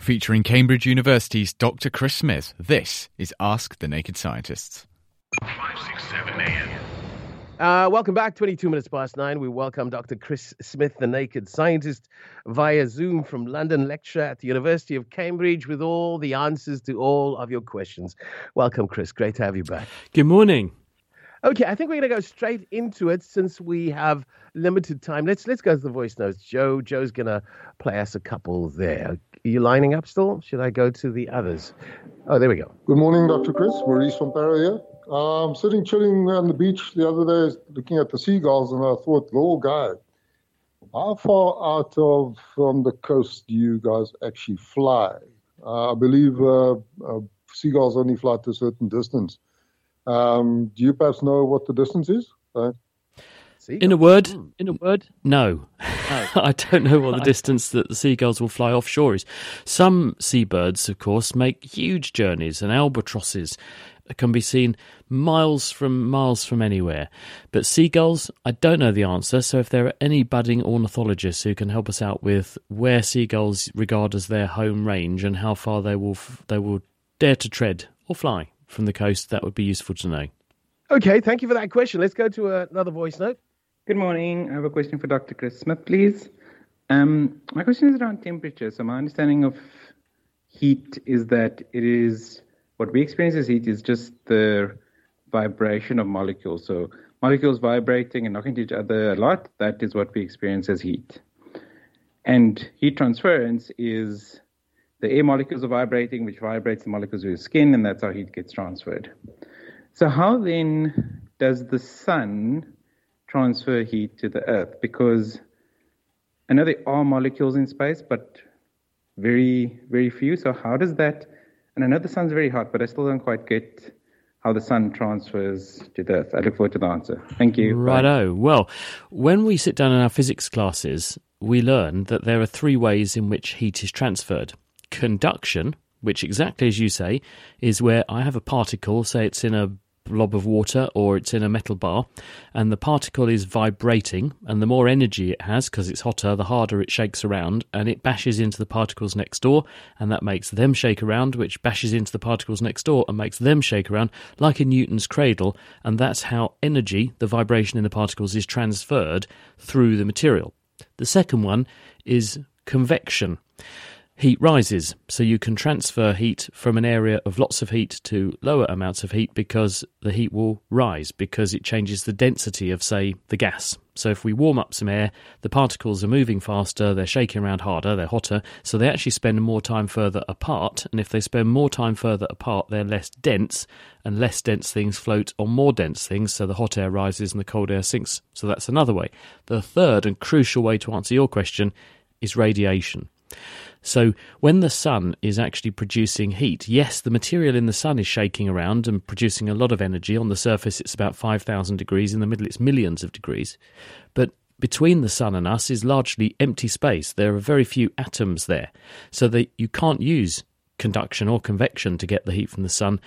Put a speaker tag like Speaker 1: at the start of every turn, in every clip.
Speaker 1: Featuring Cambridge University's Dr. Chris Smith, this is Ask the Naked Scientists.
Speaker 2: 567 AM. Uh, welcome back. 22 minutes past nine. We welcome Dr. Chris Smith, the naked scientist, via Zoom from London lecture at the University of Cambridge with all the answers to all of your questions. Welcome, Chris. Great to have you back.
Speaker 3: Good morning.
Speaker 2: Okay, I think we're going to go straight into it since we have limited time. Let's let's go to the voice notes. Joe Joe's going to play us a couple there. Are you lining up still? Should I go to the others? Oh, there we go.
Speaker 4: Good morning, Dr. Chris. Maurice from Paarl here. I'm sitting chilling on the beach the other day looking at the seagulls, and I thought, little guy, how far out of from the coast do you guys actually fly? Uh, I believe uh, uh, seagulls only fly to a certain distance. Um, do you perhaps know what the distance is?
Speaker 3: In a word, in a word, no. I don't know what the distance that the seagulls will fly offshore is. Some seabirds, of course, make huge journeys, and albatrosses can be seen miles from miles from anywhere. But seagulls, I don't know the answer. So if there are any budding ornithologists who can help us out with where seagulls regard as their home range and how far they will they will dare to tread or fly from the coast, that would be useful to know.
Speaker 2: Okay, thank you for that question. Let's go to another voice note.
Speaker 5: Good morning. I have a question for Dr. Chris Smith, please. Um, my question is around temperature. So my understanding of heat is that it is what we experience as heat is just the vibration of molecules. So molecules vibrating and knocking into each other a lot, that is what we experience as heat. And heat transference is the air molecules are vibrating, which vibrates the molecules of your skin, and that's how heat gets transferred. So, how then does the sun transfer heat to the earth? Because I know there are molecules in space, but very, very few. So, how does that? And I know the sun's very hot, but I still don't quite get how the sun transfers to the earth. I look forward to the answer. Thank you.
Speaker 3: Righto. Well, when we sit down in our physics classes, we learn that there are three ways in which heat is transferred conduction, which exactly as you say, is where I have a particle, say it's in a blob of water or it's in a metal bar, and the particle is vibrating, and the more energy it has because it's hotter, the harder it shakes around, and it bashes into the particles next door, and that makes them shake around, which bashes into the particles next door and makes them shake around, like in Newton's cradle, and that's how energy, the vibration in the particles, is transferred through the material. The second one is convection heat rises. So you can transfer heat from an area of lots of heat to lower amounts of heat because the heat will rise because it changes the density of, say, the gas. So if we warm up some air, the particles are moving faster, they're shaking around harder, they're hotter, so they actually spend more time further apart. And if they spend more time further apart, they're less dense, and less dense things float on more dense things, so the hot air rises and the cold air sinks. So that's another way. The third and crucial way to answer your question is radiation. So when the sun is actually producing heat, yes, the material in the sun is shaking around and producing a lot of energy. On the surface, it's about 5,000 degrees. In the middle, it's millions of degrees. But between the sun and us is largely empty space. There are very few atoms there. So that you can't use conduction or convection to get the heat from the sun,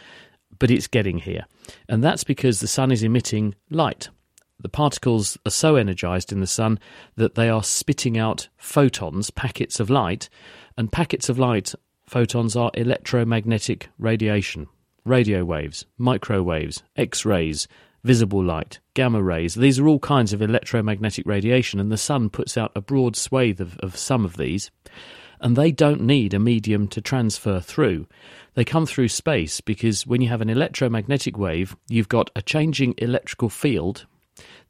Speaker 3: but it's getting here. And that's because the sun is emitting light. The particles are so energized in the sun that they are spitting out photons, packets of light, and packets of light, photons, are electromagnetic radiation, radio waves, microwaves, X rays, visible light, gamma rays. These are all kinds of electromagnetic radiation, and the sun puts out a broad swathe of, of some of these. And they don't need a medium to transfer through. They come through space because when you have an electromagnetic wave, you've got a changing electrical field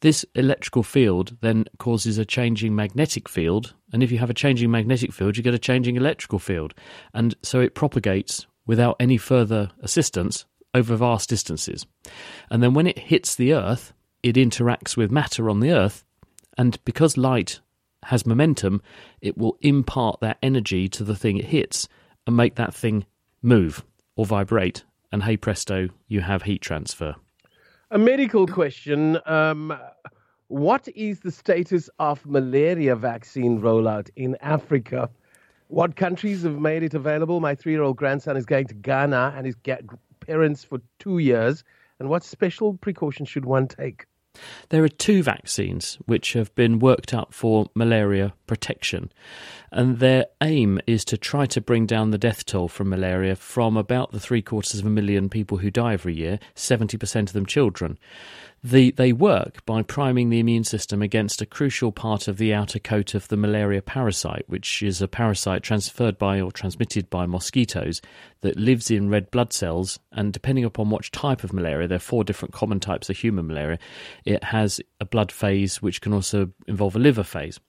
Speaker 3: this electrical field then causes a changing magnetic field, and if you have a changing magnetic field, you get a changing electrical field. And so it propagates without any further assistance over vast distances. And then when it hits the Earth, it interacts with matter on the Earth, and because light has momentum, it will impart that energy to the thing it hits and make that thing move or vibrate. And hey presto, you have heat transfer.
Speaker 2: A medical question. Um, what is the status of malaria vaccine rollout in Africa? What countries have made it available? My three year old grandson is going to Ghana and his parents for two years. And what special precautions should one take?
Speaker 3: There are two vaccines which have been worked up for malaria protection, and their aim is to try to bring down the death toll from malaria from about the three quarters of a million people who die every year, 70% of them children, the, they work by priming the immune system against a crucial part of the outer coat of the malaria parasite, which is a parasite transferred by or transmitted by mosquitoes that lives in red blood cells. And depending upon which type of malaria, there are four different common types of human malaria, it has a blood phase which can also involve a liver phase.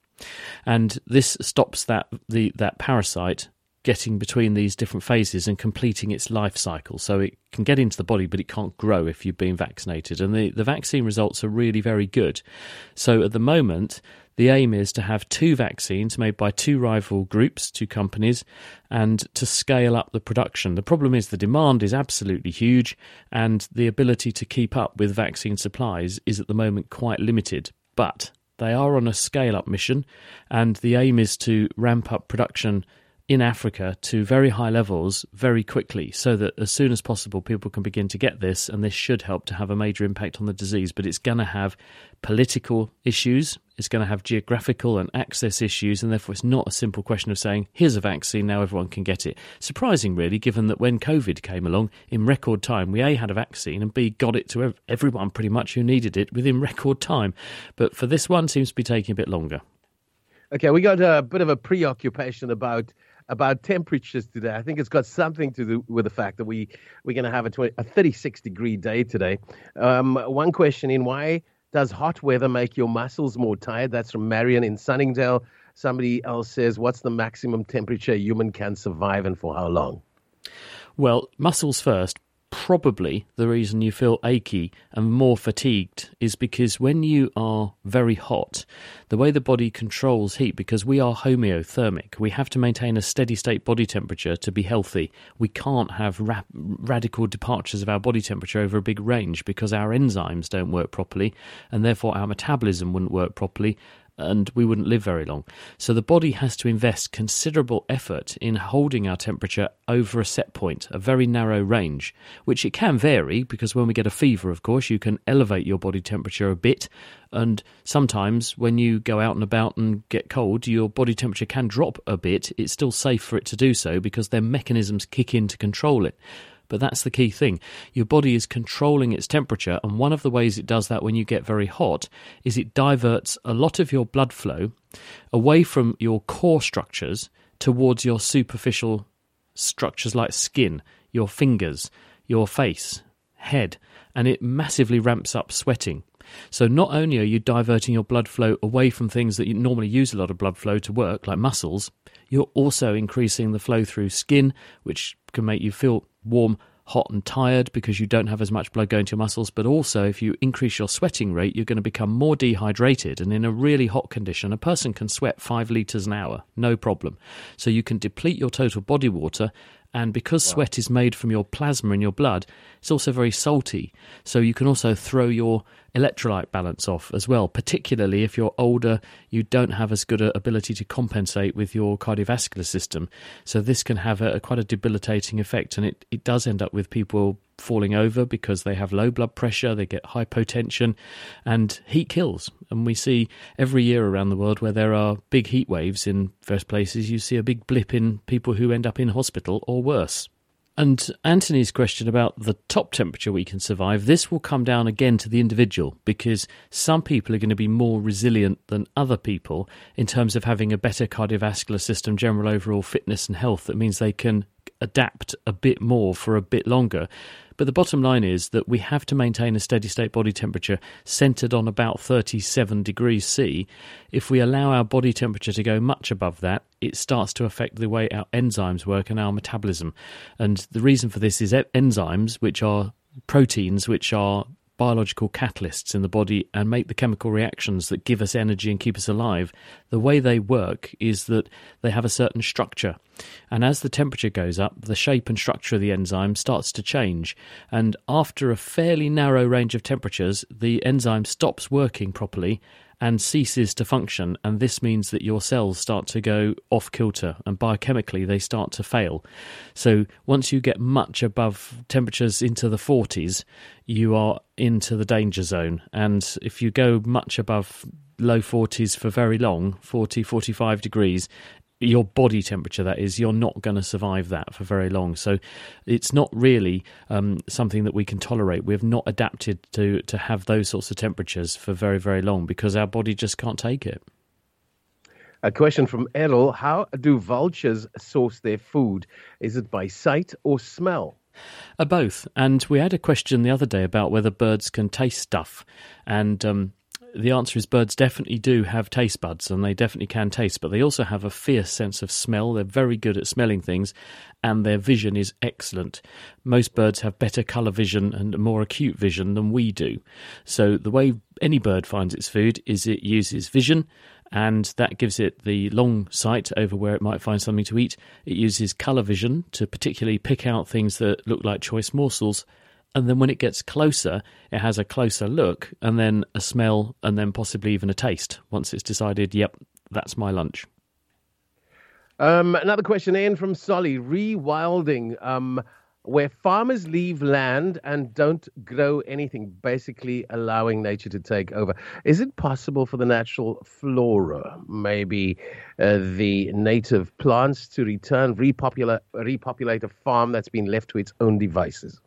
Speaker 3: And this stops that the that parasite getting between these different phases and completing its life cycle. So it can get into the body, but it can't grow if you've been vaccinated. And the, the vaccine results are really very good. So at the moment, the aim is to have two vaccines made by two rival groups, two companies, and to scale up the production. The problem is the demand is absolutely huge, and the ability to keep up with vaccine supplies is at the moment quite limited. But they are on a scale up mission, and the aim is to ramp up production in Africa to very high levels very quickly so that as soon as possible people can begin to get this and this should help to have a major impact on the disease. But it's going to have political issues it's going to have geographical and access issues and therefore it's not a simple question of saying here's a vaccine now everyone can get it. Surprising really given that when covid came along in record time we a had a vaccine and b got it to everyone pretty much who needed it within record time. But for this one seems to be taking a bit longer.
Speaker 2: Okay, we got a bit of a preoccupation about about temperatures today. I think it's got something to do with the fact that we we're going to have a, 20, a 36 degree day today. Um, one question in why does hot weather make your muscles more tired? That's from Marion in Sunningdale. Somebody else says, what's the maximum temperature a human can survive and for how long?
Speaker 3: Well, muscles first probably the reason you feel achy and more fatigued is because when you are very hot, the way the body controls heat, because we are homeothermic, we have to maintain a steady state body temperature to be healthy. We can't have ra- radical departures of our body temperature over a big range because our enzymes don't work properly and therefore our metabolism wouldn't work properly and we wouldn't live very long. So the body has to invest considerable effort in holding our temperature over a set point, a very narrow range, which it can vary because when we get a fever, of course, you can elevate your body temperature a bit. And sometimes when you go out and about and get cold, your body temperature can drop a bit. It's still safe for it to do so because their mechanisms kick in to control it. But that's the key thing. Your body is controlling its temperature, and one of the ways it does that when you get very hot is it diverts a lot of your blood flow away from your core structures towards your superficial structures like skin, your fingers, your face, head, and it massively ramps up sweating. So not only are you diverting your blood flow away from things that you normally use a lot of blood flow to work, like muscles, you're also increasing the flow through skin, which can make you feel warm, hot, and tired because you don't have as much blood going to your muscles. But also, if you increase your sweating rate, you're going to become more dehydrated. And in a really hot condition, a person can sweat five litres an hour, no problem. So you can deplete your total body water and because wow. sweat is made from your plasma in your blood, it's also very salty. So you can also throw your electrolyte balance off as well, particularly if you're older, you don't have as good an ability to compensate with your cardiovascular system. So this can have a, a quite a debilitating effect, and it, it does end up with people falling over because they have low blood pressure, they get hypotension, and heat kills. And we see every year around the world where there are big heat waves in first places, you see a big blip in people who end up in hospital or worse. And Anthony's question about the top temperature we can survive, this will come down again to the individual because some people are going to be more resilient than other people in terms of having a better cardiovascular system, general overall fitness and health. That means they can adapt a bit more for a bit longer. But the bottom line is that we have to maintain a steady state body temperature centered on about 37 degrees C. If we allow our body temperature to go much above that, it starts to affect the way our enzymes work and our metabolism. And the reason for this is enzymes, which are proteins which are biological catalysts in the body and make the chemical reactions that give us energy and keep us alive, the way they work is that they have a certain structure. And as the temperature goes up, the shape and structure of the enzyme starts to change. And after a fairly narrow range of temperatures, the enzyme stops working properly and ceases to function. And this means that your cells start to go off kilter and biochemically they start to fail. So once you get much above temperatures into the 40s, you are into the danger zone. And if you go much above low 40s for very long 40 45 degrees your body temperature that is you're not going to survive that for very long so it's not really um, something that we can tolerate we've not adapted to to have those sorts of temperatures for very very long because our body just can't take it
Speaker 2: a question from Errol How do vultures source their food? Is it by sight or smell?
Speaker 3: Uh, both. And we had a question the other day about whether birds can taste stuff. And um, the answer is birds definitely do have taste buds and they definitely can taste, but they also have a fierce sense of smell. They're very good at smelling things and their vision is excellent. Most birds have better colour vision and more acute vision than we do. So the way any bird finds its food is it uses vision and that gives it the long sight over where it might find something to eat. It uses colour vision to particularly pick out things that look like choice morsels and then when it gets closer, it has a closer look, and then a smell, and then possibly even a taste once it's decided, yep, that's my lunch.
Speaker 2: Um, another question in from Solly rewilding, um, where farmers leave land and don't grow anything, basically allowing nature to take over. Is it possible for the natural flora, maybe uh, the native plants, to return, repopulate, repopulate a farm that's been left to its own devices?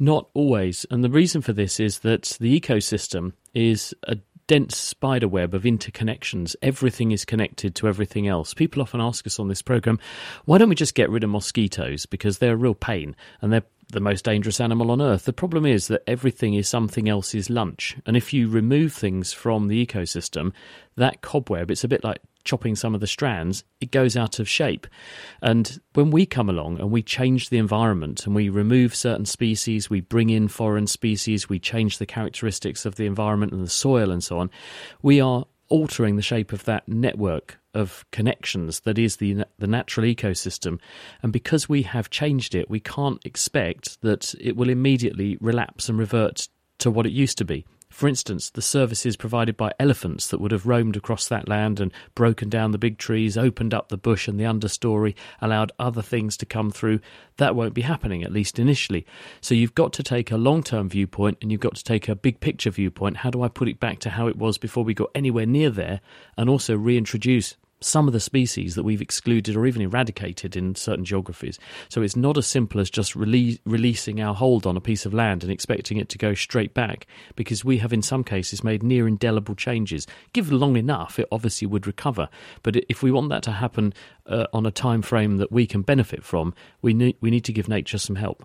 Speaker 3: Not always. And the reason for this is that the ecosystem is a dense spider web of interconnections. Everything is connected to everything else. People often ask us on this program, why don't we just get rid of mosquitoes? Because they're a real pain and they're the most dangerous animal on earth. The problem is that everything is something else's lunch. And if you remove things from the ecosystem, that cobweb, it's a bit like chopping some of the strands, it goes out of shape. And when we come along and we change the environment and we remove certain species, we bring in foreign species, we change the characteristics of the environment and the soil and so on, we are altering the shape of that network of connections that is the the natural ecosystem. And because we have changed it we can't expect that it will immediately relapse and revert to what it used to be for instance, the services provided by elephants that would have roamed across that land and broken down the big trees, opened up the bush and the understory, allowed other things to come through, that won't be happening, at least initially. So you've got to take a long term viewpoint and you've got to take a big picture viewpoint. How do I put it back to how it was before we got anywhere near there? And also reintroduce some of the species that we've excluded or even eradicated in certain geographies. So it's not as simple as just release, releasing our hold on a piece of land and expecting it to go straight back, because we have in some cases made near indelible changes. Given long enough, it obviously would recover. But if we want that to happen uh, on a time frame that we can benefit from, we need, we need to give nature some help.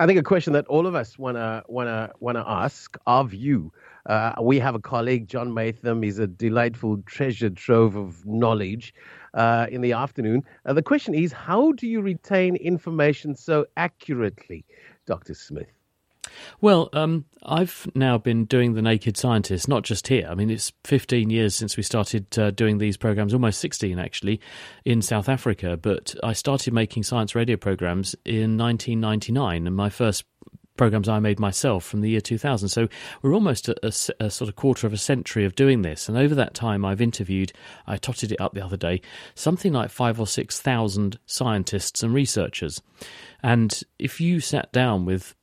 Speaker 2: I think a question that all of us wanna wanna wanna ask of you uh, we have a colleague, John Maytham. He's a delightful treasure trove of knowledge uh, in the afternoon. Uh, the question is how do you retain information so accurately, Dr. Smith?
Speaker 3: Well, um, I've now been doing The Naked Scientist, not just here. I mean, it's 15 years since we started uh, doing these programs, almost 16 actually, in South Africa. But I started making science radio programs in 1999, and my first programs I made myself from the year 2000. So we're almost a, a, a, sort of quarter of a century of doing this. And over that time, I've interviewed, I totted it up the other day, something like five or 6,000 scientists and researchers. And if you sat down with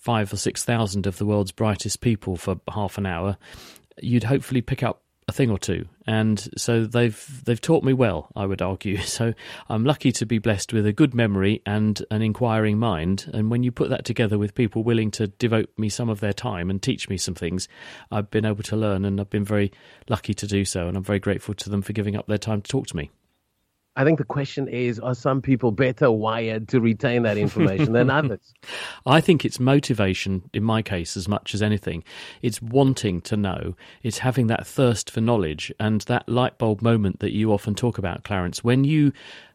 Speaker 3: five or 6,000 of the world's brightest people for half an hour, you'd hopefully pick up a thing or two, and so they've they've taught me well. I would argue. So I'm lucky to be blessed with a good memory and an inquiring mind. And when you put that together with people willing to devote me some of their time and teach me some things, I've been able to learn, and I've been very lucky to do so. And I'm very grateful to them for giving up their time to talk to me.
Speaker 2: I think the question is are some people better wired to retain that information than others?
Speaker 3: I think it's motivation, in my case, as much as anything. It's wanting to know, it's having that thirst for knowledge and that light bulb moment that you often talk about, Clarence. When you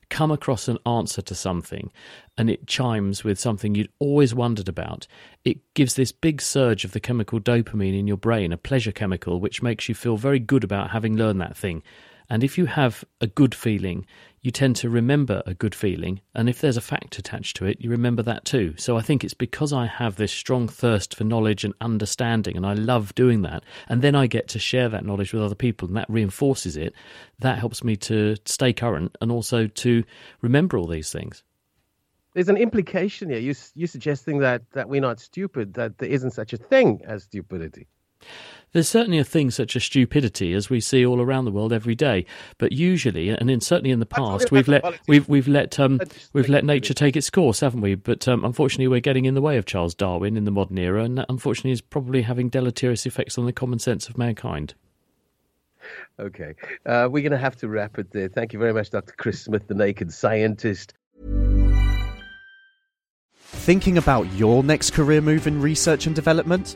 Speaker 3: come across an answer to something and it chimes with something you'd always wondered about, it gives this big surge of the chemical dopamine in your brain, a pleasure chemical, which makes you feel very good about having learned that thing. And if you have a good feeling, you tend to remember a good feeling. And if there's a fact attached to it, you remember that too. So I think it's because I have this strong thirst for knowledge and understanding, and I love doing that. And then I get to share that knowledge with other people, and that reinforces it. That helps me to stay current and also to remember all these things.
Speaker 2: There's an implication here. You, you're suggesting that, that we're not stupid, that there isn't such a thing as stupidity.
Speaker 3: There's certainly a thing such as stupidity as we see all around the world every day, but usually, and in, certainly in the past, we've let we've we've let um, we've let nature take its course, haven't we? But um, unfortunately, we're getting in the way of Charles Darwin in the modern era, and that unfortunately is probably having deleterious effects on the common sense of mankind.
Speaker 2: Okay, uh, we're going to have to wrap it there. Thank you very much, Dr. Chris Smith, the Naked Scientist.
Speaker 6: Thinking about your next career move in research and development?